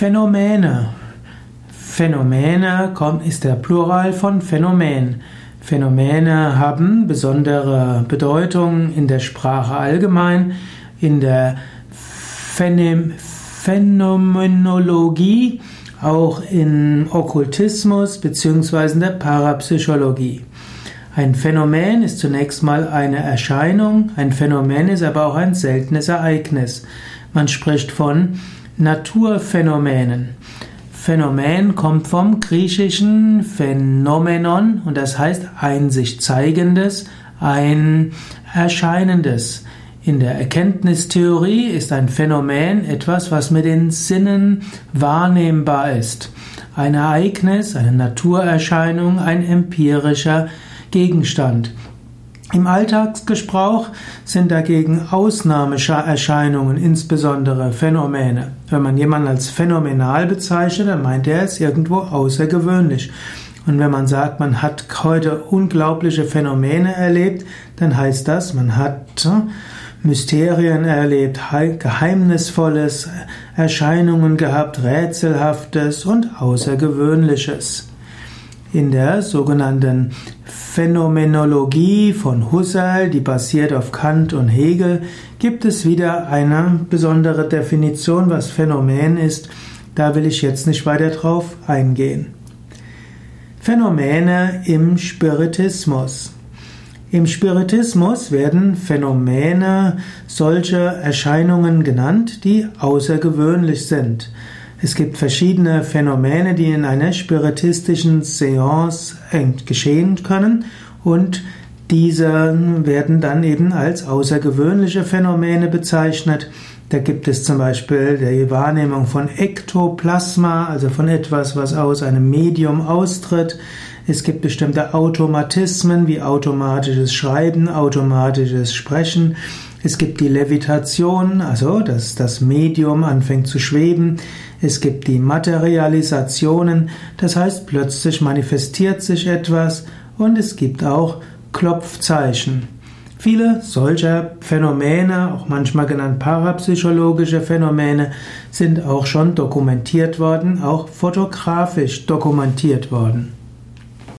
Phänomene. Phänomene ist der Plural von Phänomen. Phänomene haben besondere Bedeutung in der Sprache allgemein, in der Phänomenologie, auch im Okkultismus bzw. in der Parapsychologie. Ein Phänomen ist zunächst mal eine Erscheinung, ein Phänomen ist aber auch ein seltenes Ereignis. Man spricht von Naturphänomenen. Phänomen kommt vom griechischen Phänomenon und das heißt ein sich zeigendes, ein erscheinendes. In der Erkenntnistheorie ist ein Phänomen etwas, was mit den Sinnen wahrnehmbar ist. Ein Ereignis, eine Naturerscheinung, ein empirischer Gegenstand. Im Alltagsgesprauch sind dagegen Ausnahmeerscheinungen, insbesondere Phänomene. Wenn man jemanden als phänomenal bezeichnet, dann meint er es irgendwo außergewöhnlich. Und wenn man sagt, man hat heute unglaubliche Phänomene erlebt, dann heißt das, man hat hm, Mysterien erlebt, geheimnisvolles Erscheinungen gehabt, rätselhaftes und außergewöhnliches. In der sogenannten Phänomenologie von Husserl, die basiert auf Kant und Hegel, gibt es wieder eine besondere Definition, was Phänomen ist. Da will ich jetzt nicht weiter drauf eingehen. Phänomene im Spiritismus. Im Spiritismus werden Phänomene solche Erscheinungen genannt, die außergewöhnlich sind. Es gibt verschiedene Phänomene, die in einer spiritistischen Seance geschehen können und diese werden dann eben als außergewöhnliche Phänomene bezeichnet. Da gibt es zum Beispiel die Wahrnehmung von Ektoplasma, also von etwas, was aus einem Medium austritt. Es gibt bestimmte Automatismen wie automatisches Schreiben, automatisches Sprechen. Es gibt die Levitation, also dass das Medium anfängt zu schweben. Es gibt die Materialisationen, das heißt plötzlich manifestiert sich etwas und es gibt auch Klopfzeichen. Viele solcher Phänomene, auch manchmal genannt parapsychologische Phänomene, sind auch schon dokumentiert worden, auch fotografisch dokumentiert worden.